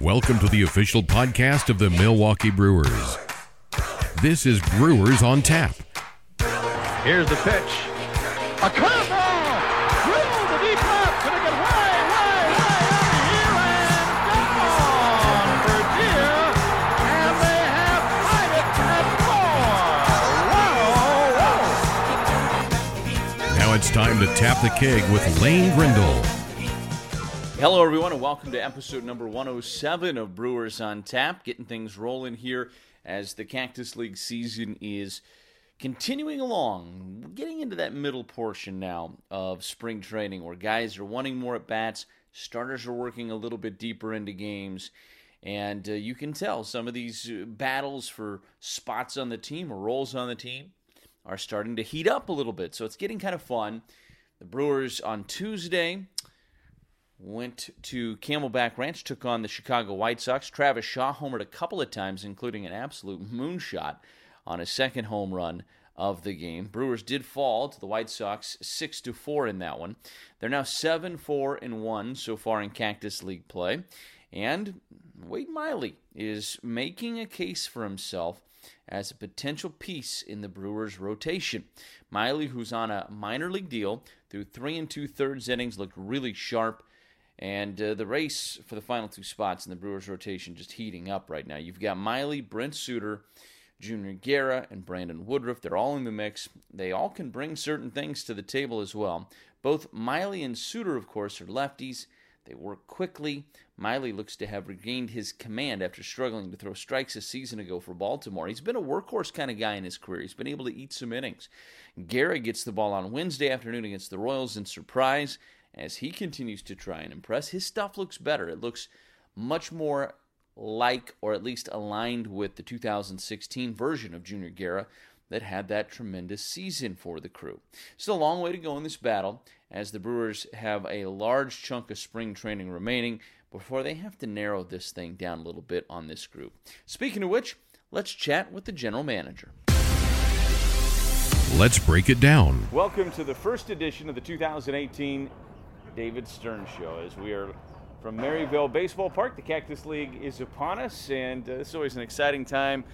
Welcome to the official podcast of the Milwaukee Brewers. This is Brewers on Tap. Here's the pitch. A curveball! Drilled to deep left. Gonna get way, way, way out of here and gone for dear. And they have tied it at four. Wow, wow. Now it's time to tap the keg with Lane Grindle. Hello, everyone, and welcome to episode number 107 of Brewers on Tap. Getting things rolling here as the Cactus League season is continuing along. Getting into that middle portion now of spring training where guys are wanting more at bats, starters are working a little bit deeper into games. And uh, you can tell some of these uh, battles for spots on the team or roles on the team are starting to heat up a little bit. So it's getting kind of fun. The Brewers on Tuesday went to Camelback Ranch, took on the Chicago White Sox. Travis Shaw homered a couple of times, including an absolute moonshot on his second home run of the game. Brewers did fall to the White Sox 6 to 4 in that one. They're now 7 4 and 1 so far in Cactus League play. And Wade Miley is making a case for himself as a potential piece in the Brewers' rotation. Miley, who's on a minor league deal, through three and two thirds innings, looked really sharp. And uh, the race for the final two spots in the Brewers rotation just heating up right now. You've got Miley, Brent Suter, Junior Guerra, and Brandon Woodruff. They're all in the mix. They all can bring certain things to the table as well. Both Miley and Suter, of course, are lefties. They work quickly. Miley looks to have regained his command after struggling to throw strikes a season ago for Baltimore. He's been a workhorse kind of guy in his career. He's been able to eat some innings. Guerra gets the ball on Wednesday afternoon against the Royals in Surprise as he continues to try and impress. His stuff looks better. It looks much more like, or at least aligned with, the 2016 version of Junior Guerra that had that tremendous season for the crew. Still a long way to go in this battle, as the Brewers have a large chunk of spring training remaining before they have to narrow this thing down a little bit on this group. Speaking of which, let's chat with the general manager. Let's break it down. Welcome to the first edition of the 2018 David Stearns Show as we are from Maryvale Baseball Park. The Cactus League is upon us, and uh, it's always an exciting time.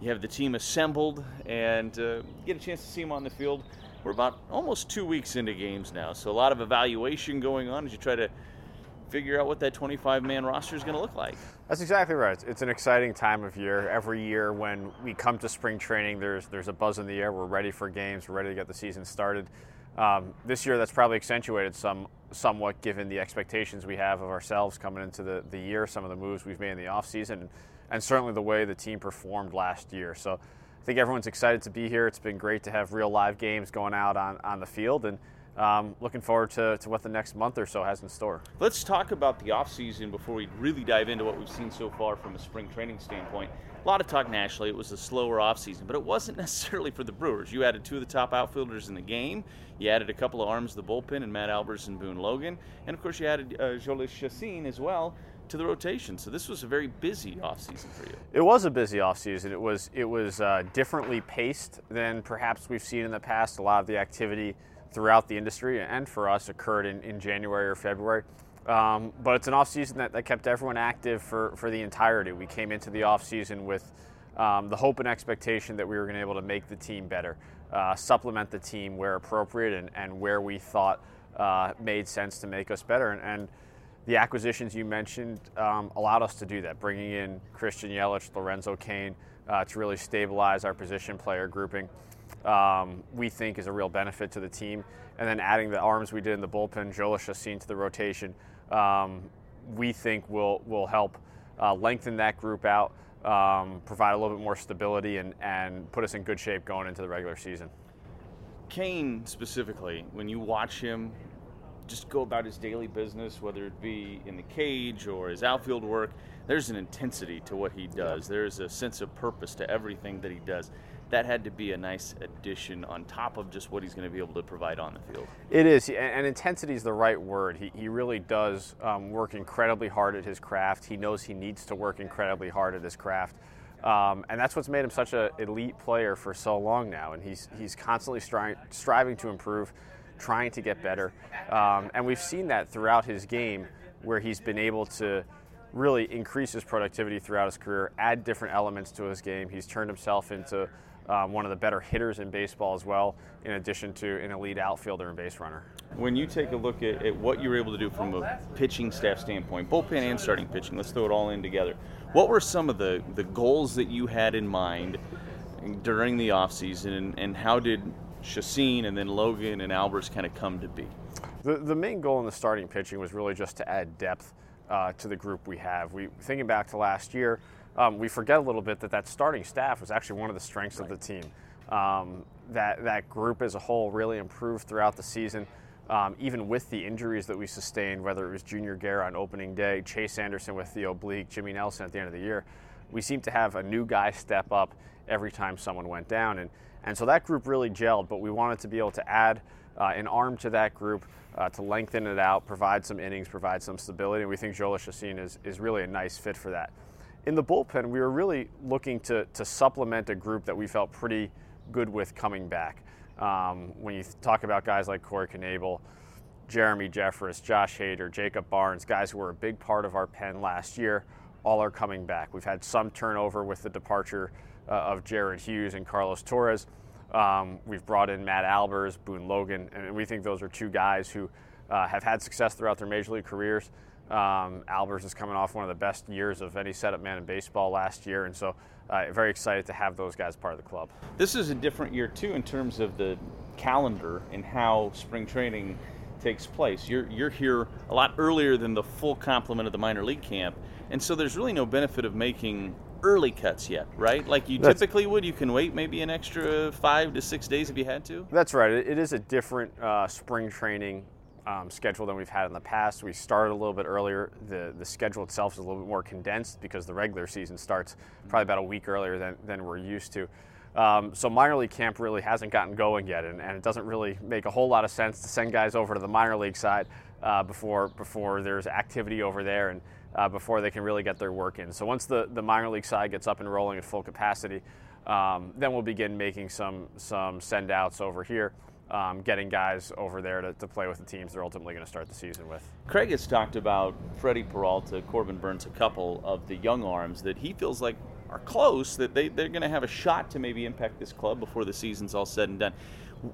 You have the team assembled and uh, get a chance to see them on the field. We're about almost two weeks into games now, so a lot of evaluation going on as you try to figure out what that 25 man roster is going to look like. That's exactly right. It's an exciting time of year. Every year when we come to spring training, there's there's a buzz in the air. We're ready for games. We're ready to get the season started. Um, this year, that's probably accentuated some somewhat given the expectations we have of ourselves coming into the, the year, some of the moves we've made in the offseason, and certainly the way the team performed last year. So I think everyone's excited to be here. It's been great to have real live games going out on, on the field, and um, looking forward to, to what the next month or so has in store. Let's talk about the offseason before we really dive into what we've seen so far from a spring training standpoint. A lot of talk nationally. It was a slower offseason, but it wasn't necessarily for the Brewers. You added two of the top outfielders in the game. You added a couple of arms to the bullpen and Matt Albers and Boone Logan. And of course, you added uh, Jhoulys Chacin as well to the rotation. So this was a very busy offseason for you. It was a busy offseason. It was it was uh, differently paced than perhaps we've seen in the past. A lot of the activity throughout the industry and for us occurred in, in January or February. Um, but it's an offseason that, that kept everyone active for, for the entirety. We came into the offseason with um, the hope and expectation that we were going to be able to make the team better, uh, supplement the team where appropriate and, and where we thought uh, made sense to make us better. And, and the acquisitions you mentioned um, allowed us to do that, bringing in Christian Yelich, Lorenzo Cain uh, to really stabilize our position player grouping. Um, we think is a real benefit to the team. And then adding the arms we did in the bullpen, Jhoulys Chacin to the rotation, um, we think will will help uh, lengthen that group out, um, provide a little bit more stability, and, and put us in good shape going into the regular season. Cain specifically, when you watch him just go about his daily business, whether it be in the cage or his outfield work, there's an intensity to what he does. There's a sense of purpose to everything that he does that had to be a nice addition on top of just what he's going to be able to provide on the field. It is, and intensity is the right word. He, he really does um, work incredibly hard at his craft. He knows he needs to work incredibly hard at his craft. Um, and that's what's made him such an elite player for so long now. And he's, he's constantly stri- striving to improve, trying to get better. Um, and we've seen that throughout his game where he's been able to really increase his productivity throughout his career, add different elements to his game. He's turned himself into um, one of the better hitters in baseball as well, in addition to an elite outfielder and base runner. When you take a look at, at what you were able to do from a pitching staff standpoint, bullpen and starting pitching, let's throw it all in together. What were some of the, the goals that you had in mind during the offseason, and, and how did Chacin and then Logan and Albers kind of come to be? The, the main goal in the starting pitching was really just to add depth uh, to the group we have. We thinking back to last year, um, we forget a little bit that that starting staff was actually one of the strengths right. of the team. Um, that that group as a whole really improved throughout the season. Um, even with the injuries that we sustained, whether it was Junior Guerra on opening day, Chase Anderson with the oblique, Jimmy Nelson at the end of the year, we seemed to have a new guy step up every time someone went down. And, and so that group really gelled, but we wanted to be able to add uh, an arm to that group uh, to lengthen it out, provide some innings, provide some stability. And we think Jhoulys Chacin is, is really a nice fit for that. In the bullpen, we were really looking to, to supplement a group that we felt pretty good with coming back. Um, when you talk about guys like Corey Knebel, Jeremy Jeffress, Josh Hader, Jacob Barnes, guys who were a big part of our pen last year, all are coming back. We've had some turnover with the departure uh, of Jared Hughes and Carlos Torres. Um, we've brought in Matt Albers, Boone Logan, and we think those are two guys who uh, have had success throughout their major league careers. Um, Albers is coming off one of the best years of any setup man in baseball last year, and so uh, very excited to have those guys part of the club. This is a different year too in terms of the calendar and how spring training takes place. You're you're here a lot earlier than the full complement of the minor league camp, and so there's really no benefit of making early cuts yet, right? Like you That's, typically would. You can wait maybe an extra five to six days if you had to. That's right. It is a different uh, spring training um, schedule than we've had in the past. We started a little bit earlier. The the schedule itself is a little bit more condensed because the regular season starts probably about a week earlier than, than we're used to. Um, so minor league camp really hasn't gotten going yet, and, and, it doesn't really make a whole lot of sense to send guys over to the minor league side uh, before before there's activity over there and uh, before they can really get their work in. So once the, the minor league side gets up and rolling at full capacity, um, then we'll begin making some some send outs over here. Um, getting guys over there to, to, play with the teams they're ultimately going to start the season with. Craig has talked about Freddy Peralta, Corbin Burnes, a couple of the young arms that he feels like are close, that they, they're going to have a shot to maybe impact this club before the season's all said and done.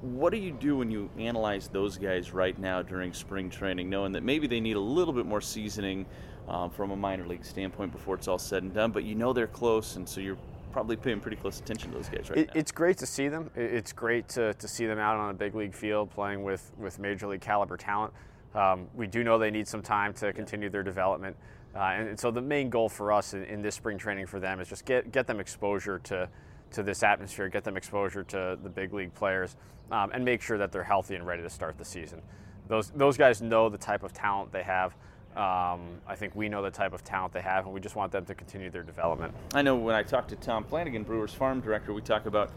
What do you do when you analyze those guys right now during spring training, knowing that maybe they need a little bit more seasoning um, from a minor league standpoint before it's all said and done. But you know they're close, and so you're probably paying pretty close attention to those guys right it, now. It's great to see them. It's great to, to see them out on a big league field playing with, with major league caliber talent. Um, we do know they need some time to continue yeah. their development. Uh, and, so the main goal for us in, in, this spring training for them is just get, get them exposure to, to this atmosphere, get them exposure to the big league players, um, and make sure that they're healthy and ready to start the season. Those, those guys know the type of talent they have. Um, I think we know the type of talent they have, and we just want them to continue their development. I know when I talked to Tom Flanagan, Brewers farm director, we talk about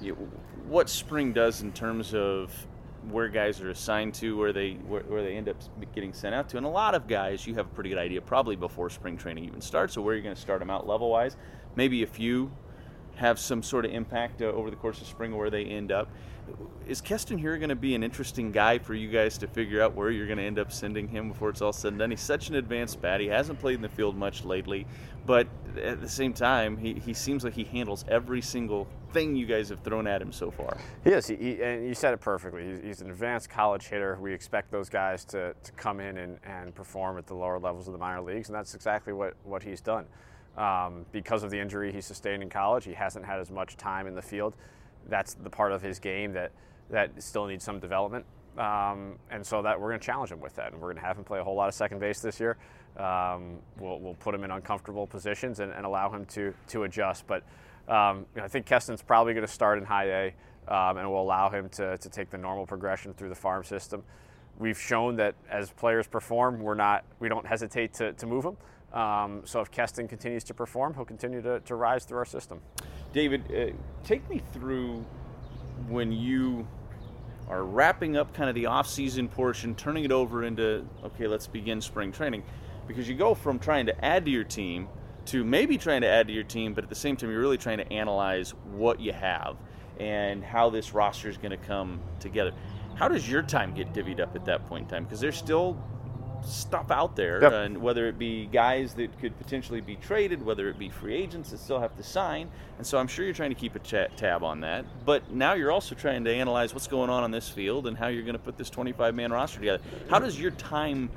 you know, what spring does in terms of where guys are assigned to, where they where, where, they end up getting sent out to, and a lot of guys you have a pretty good idea probably before spring training even starts, so where you're going to start them out level wise. Maybe a few have some sort of impact uh, over the course of spring where they end up is Keston here going to be an interesting guy for you guys to figure out where you're going to end up sending him before it's all said and done? He's such an advanced bat. He hasn't played in the field much lately, but at the same time, he, he seems like he handles every single thing you guys have thrown at him so far. He is, he, he, and you said it perfectly. He's, he's, an advanced college hitter. We expect those guys to, to come in and, and perform at the lower levels of the minor leagues, and that's exactly what, what he's done. Um, because of the injury he sustained in college, he hasn't had as much time in the field that's the part of his game that that still needs some development. Um, and so that we're going to challenge him with that, and we're going to have him play a whole lot of second base this year. Um, we'll, we'll, put him in uncomfortable positions and, and, allow him to to adjust. But um, you know, I think Keston's probably going to start in high A, um, and we'll allow him to, to take the normal progression through the farm system. We've shown that as players perform, we're not we don't hesitate to, to move them. Um, so if Keston continues to perform, he'll continue to, to rise through our system. David, uh, take me through when you are wrapping up kind of the off-season portion, turning it over into okay, let's begin spring training, because you go from trying to add to your team to maybe trying to add to your team, but at the same time you're really trying to analyze what you have and how this roster is going to come together. How does your time get divvied up at that point in time? Because there's still stuff out there, Yep. and whether it be guys that could potentially be traded, whether it be free agents that still have to sign. And so I'm sure you're trying to keep a chat tab on that. But now you're also trying to analyze what's going on on this field and how you're going to put this 25 man roster together. How does your time,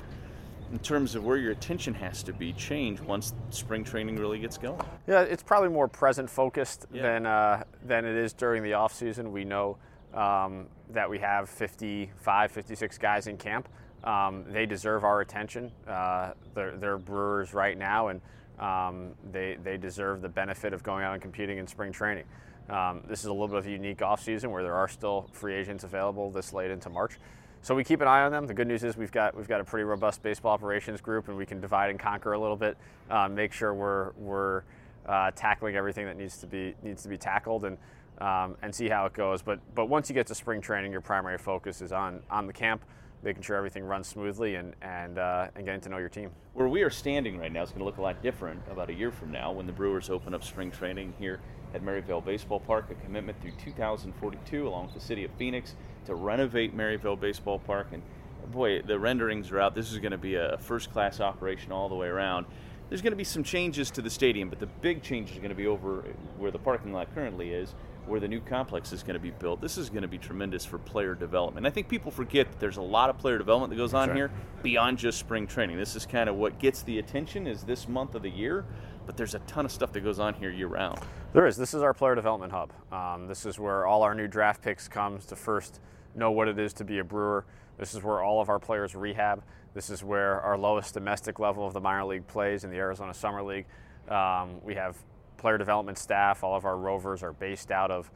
in terms of where your attention has to be, change once spring training really gets going? Yeah, it's probably more present focused Yeah. than uh, than it is during the off season. We know um, that we have 55, 56 guys in camp. Um, they deserve our attention. Uh, they're, they're Brewers right now, and um, they they deserve the benefit of going out and competing in spring training. Um, this is a little bit of a unique off season where there are still free agents available this late into March. So we keep an eye on them. The good news is we've got we've got a pretty robust baseball operations group, and we can divide and conquer a little bit, um, make sure we're we're uh, tackling everything that needs to be needs to be tackled, and um, and see how it goes. But but once you get to spring training, your primary focus is on on the camp, making sure everything runs smoothly, and and uh, and getting to know your team. where we are standing right now is going to look a lot different about a year from now when the Brewers open up spring training here at Maryvale Baseball Park. A commitment through 2042, along with the city of Phoenix, to renovate Maryvale Baseball Park. And boy, the renderings are out. This is going to be a first class operation all the way around. There's going to be some changes to the stadium, but the big change is going to be over where the parking lot currently is, where the new complex is going to be built. This is going to be tremendous for player development. I think people forget that there's a lot of player development that goes on right. here beyond just spring training. This is kind of what gets the attention is this month of the year, but there's a ton of stuff that goes on here year round. There is. This is our player development hub. Um, this is where all our new draft picks comes to first know what it is to be a brewer. This is where all of our players rehab. This is where our lowest domestic level of the minor league plays in the Arizona Summer League. Um, we have player development staff. All of our rovers are based out of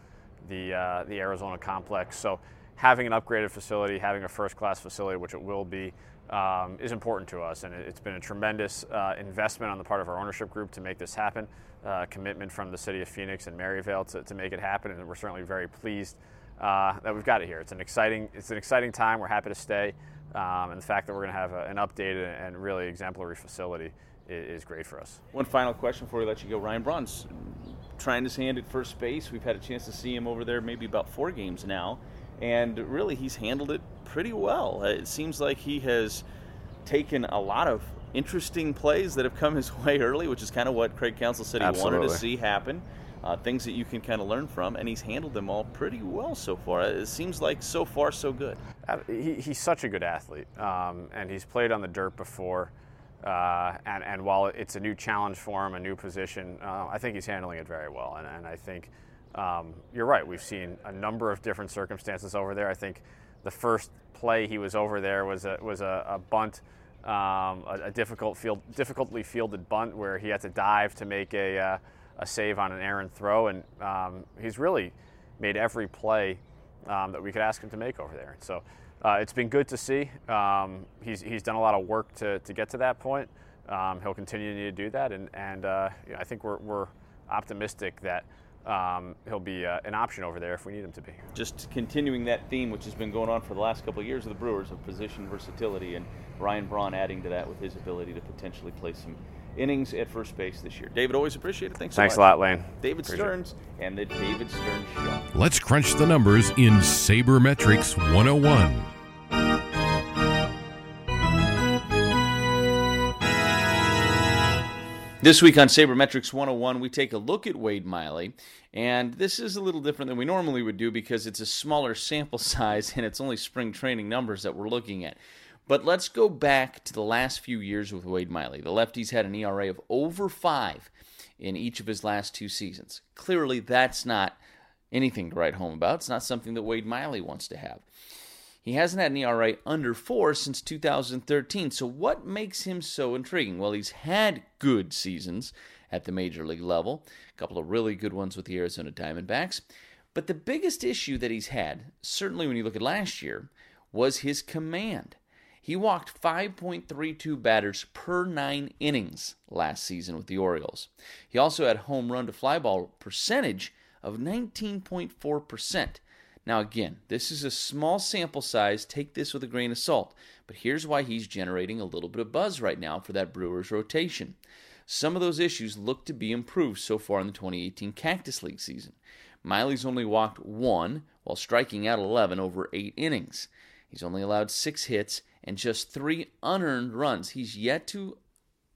the uh, the Arizona complex. So having an upgraded facility, having a first class facility, which it will be, um, is important to us, and it- it's been a tremendous uh, investment on the part of our ownership group to make this happen. Uh, commitment from the city of Phoenix and Maryvale to, to make it happen, and we're certainly very pleased uh, that we've got it here. It's an exciting it's an exciting time. We're happy to stay, um, and the fact that we're going to have a, an updated and really exemplary facility is, is great for us. One final question before we let you go. Ryan Braun's trying his hand at first base. We've had a chance to see him over there maybe about four games now, and really he's handled it pretty well. Uh, It seems like he has taken a lot of interesting plays that have come his way early, which is kind of what Craig Counsell said he wanted to see happen. Uh, things that you can kind of learn from, and he's handled them all pretty well so far. It seems like so far so good. Uh, He, he's such a good athlete, um, and he's played on the dirt before. Uh, and, and while it's a new challenge for him, a new position, uh, I think he's handling it very well. And, and I think um, you're right. We've seen a number of different circumstances over there. I think the first play he was over there was a, was a, a bunt, um, a, a difficult field, difficultly fielded bunt where he had to dive to make a, uh, a save on an errant throw. And um, he's really made every play um, that we could ask him to make over there. So uh, it's been good to see. Um, he's, he's done a lot of work to, to get to that point. Um, he'll continue to need to do that, and, and uh, you know, I think we're, we're optimistic that um, he'll be uh, an option over there if we need him to be. just continuing that theme, which has been going on for the last couple of years of the Brewers of position versatility, and Ryan Braun adding to that with his ability to potentially play some innings at first base this year. David, always appreciate it. Thanks so Thanks a lot, Lane. David Appreciate it. Stearns and the David Stearns Show. Let's crunch the numbers in Sabermetrics 101. This week on Sabermetrics 101, we take a look at Wade Miley, and this is a little different than we normally would do because it's a smaller sample size and it's only spring training numbers that we're looking at. But let's go back to the last few years with Wade Miley. The lefty's had an ERA of over five in each of his last two seasons. Clearly, that's not anything to write home about. It's not something that Wade Miley wants to have. He hasn't had an ERA under four since 2013. So, what makes him so intriguing? Well, he's had good seasons at the major league level, a couple of really good ones with the Arizona Diamondbacks. But the biggest issue that he's had, certainly when you look at last year, was his command. He walked 5.32 batters per nine innings last season with the Orioles. He also had home run to fly ball percentage of 19.4%. Now, again, this is a small sample size. Take this with a grain of salt. But here's why he's generating a little bit of buzz right now for that Brewers rotation. Some of those issues look to be improved so far in the 2018 Cactus League season. Miley's only walked one while striking out 11 over eight innings. He's only allowed six hits and just three unearned runs. He's yet to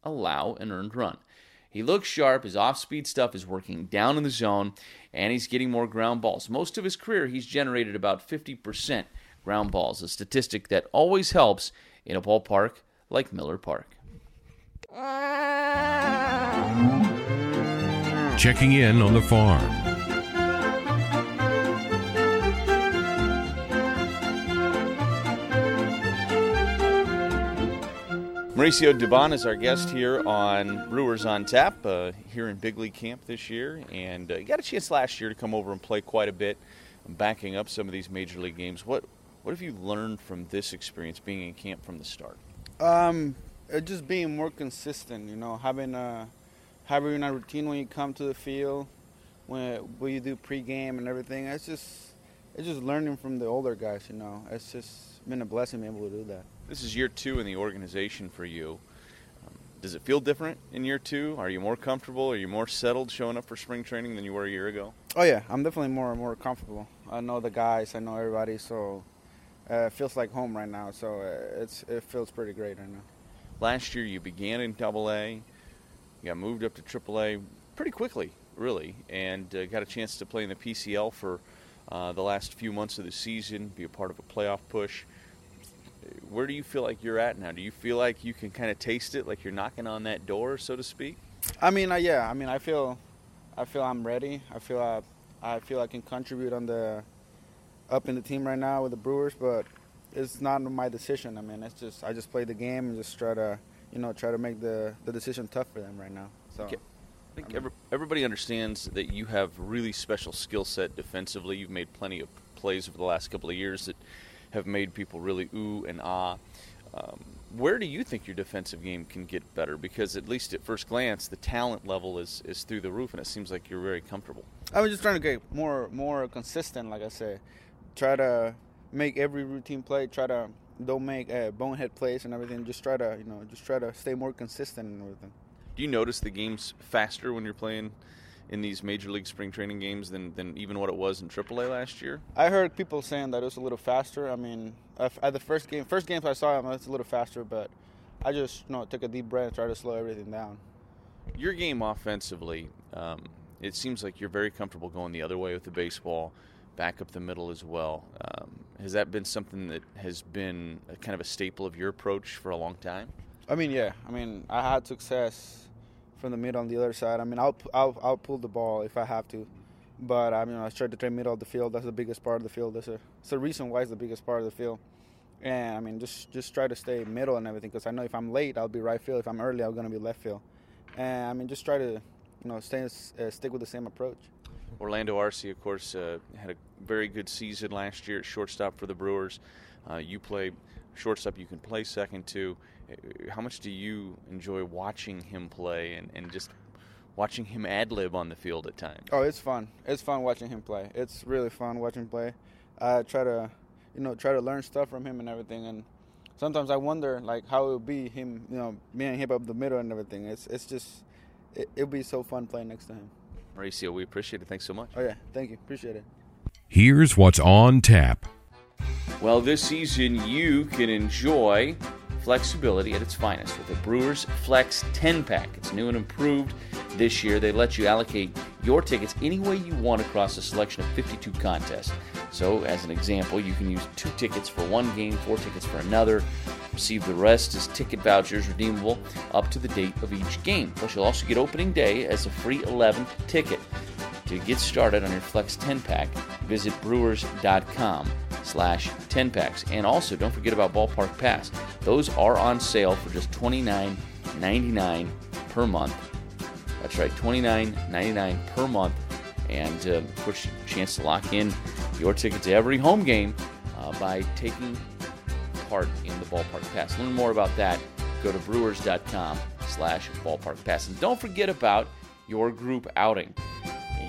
allow an earned run. He looks sharp. His off speed stuff is working down in the zone, and he's getting more ground balls. Most of his career, he's generated about 50% ground balls, a statistic that always helps in a ballpark like Miller Park. Ah. Checking in on the farm. Mauricio Dubon is our guest here on Brewers on Tap uh, here in Big League Camp this year, and uh, got a chance last year to come over and play quite a bit, backing up some of these major league games. What what have you learned from this experience, being in camp from the start? Um, uh, just being more consistent. You know, having a having a routine when you come to the field, when when you do pregame and everything. It's just it's just learning from the older guys. You know, it's just been a blessing being able to do that. This is year two in the organization for you. Um, does it feel different in year two? Are you more comfortable? Are you more settled showing up for spring training than you were a year ago? Oh yeah, I'm definitely more more comfortable. I know the guys, I know everybody, so uh, it feels like home right now. So uh, it's it feels pretty great right now. Last year you began in Double A, you got moved up to Triple A pretty quickly, really, and uh, got a chance to play in the PCL for uh, the last few months of the season, be a part of a playoff push where do you feel like you're at now? Do you feel like you can kind of taste it, like you're knocking on that door, so to speak? I mean, uh, yeah. I mean, I feel, I feel I'm ready. I feel I, I feel I can contribute on the, up in the team right now with the Brewers, but it's not my decision. I mean, it's just I just play the game and just try to, you know, try to make the the decision tough for them right now. So. Okay. I think every, everybody understands that you have really special skill set defensively. You've made plenty of plays over the last couple of years that have made people really ooh and ah. Um, where do you think your defensive game can get better? Because at least at first glance, the talent level is, is through the roof, and it seems like you're very comfortable. I was just trying to get more more consistent, like I said. Try to make every routine play. Try to don't make uh, bonehead plays and everything. Just try to you know just try to stay more consistent and everything. Do you notice the games faster when you're playing in these major league spring training games than, than even what it was in AAA last year? I heard people saying that it was a little faster. I mean, at the first game, first games I saw him, it's a little faster, but I just you know took a deep breath and tried to slow everything down. Your game offensively, um, it seems like you're very comfortable going the other way with the baseball, back up the middle as well. Um, has that been something that has been a, kind of a staple of your approach for a long time? I mean, yeah. I mean, I had success from the middle on the other side. I mean, I'll I'll I'll pull the ball if I have to, but I mean, I try to trade middle of the field. That's the biggest part of the field. That's a it's the reason why it's the biggest part of the field. And I mean, just just try to stay middle and everything because I know if I'm late, I'll be right field. If I'm early, I'm gonna be left field. And I mean, just try to you know stay uh, stick with the same approach. Orlando Arcia, of course, uh, had a very good season last year at shortstop for the Brewers. Uh, you play shortstop, you can play second too. Uh, how much do you enjoy watching him play and, and just watching him ad lib on the field at times? Oh, it's fun. It's fun watching him play. It's really fun watching him play. I try to, you know, try to learn stuff from him and everything. And sometimes I wonder like how it would be him, you know, me and him up the middle and everything. It's it's just it, it'll be so fun playing next to him. Mauricio, we appreciate it. Thanks so much. Oh yeah, thank you. Appreciate it. Here's what's on tap. Well, this season you can enjoy flexibility at its finest with the Brewers Flex 10 pack. It's new and improved this year. They let you allocate your tickets any way you want across a selection of 52 contests. So, as an example, you can use two tickets for one game, four tickets for another. Receive the rest as ticket vouchers redeemable up to the date of each game. Plus, you'll also get opening day as a free 11th ticket. To get started on your Flex 10 pack, visit brewers.com slash 10 packs. And also, don't forget about Ballpark Pass. Those are on sale for just $29.99 per month. That's right, $29.99 per month. And uh, of course, chance to lock in your ticket to every home game uh, by taking part in the Ballpark Pass. Learn more about that. Go to brewers.com slash ballpark pass. And don't forget about your group outing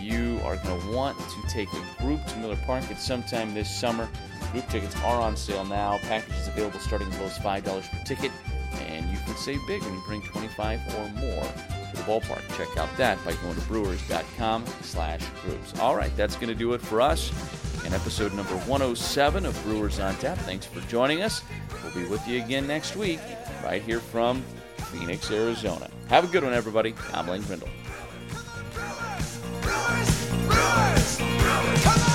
you are going to want to take a group to Miller Park at some time this summer. Group tickets are on sale now. Packages available starting as low as $5 per ticket. And you can save big when you bring 25 or more to the ballpark. Check out that by going to brewers.com slash groups. All right, that's going to do it for us. In episode number 107 of Brewers on Tap. Thanks for joining us. We'll be with you again next week, right here from Phoenix, Arizona. Have a good one, everybody. I'm Lane Grindle. Come on!